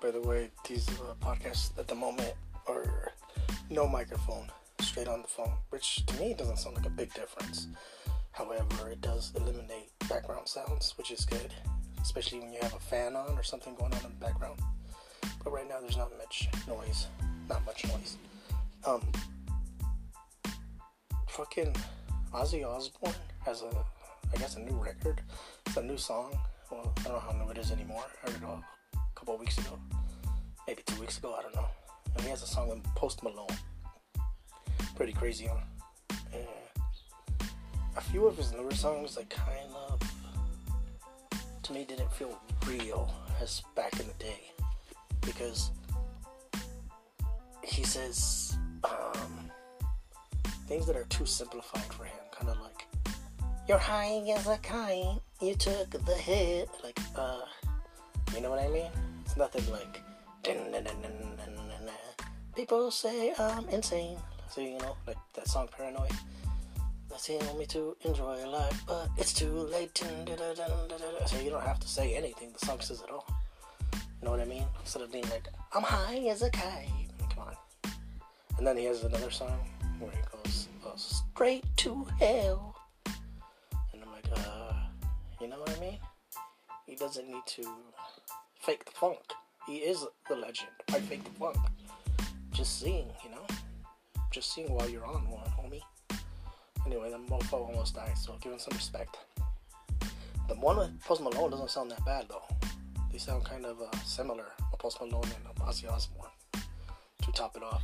by the way, these uh, podcasts at the moment are no microphone, straight on the phone, which to me doesn't sound like a big difference. However, it does eliminate background sounds, which is good, especially when you have a fan on or something going on in the background. But right now, there's not much noise, not much noise. Um, fucking Ozzy Osbourne has a, I guess, a new record. It's a new song. Well, I don't know how new it is anymore. I heard it couple weeks ago, maybe two weeks ago. I don't know. And he has a song with Post Malone. Pretty crazy? And a few of his newer songs, like kind of, to me, didn't feel real as back in the day because he says um, things that are too simplified for him, kind of like "You're high as a kite, you took the hit," like uh, you know what I mean? It's nothing like people say I'm insane. So you know, like that song "Paranoid." That's telling me to enjoy life, but it's too late. So you don't have to say anything. The song says it all. You know what I mean? Instead of being like, I'm high as a kite. Come on. And then he has another song where he goes uh, straight to hell. And I'm like, uh, you know what I mean? Doesn't need to fake the funk. He is the legend. I fake the funk. Just seeing, you know? Just seeing while you're on one, homie. Anyway, the mofo almost died, so give him some respect. The one with Post Malone doesn't sound that bad, though they sound kind of uh, similar, Post Malone and Ozzy Osbourne, to top it off.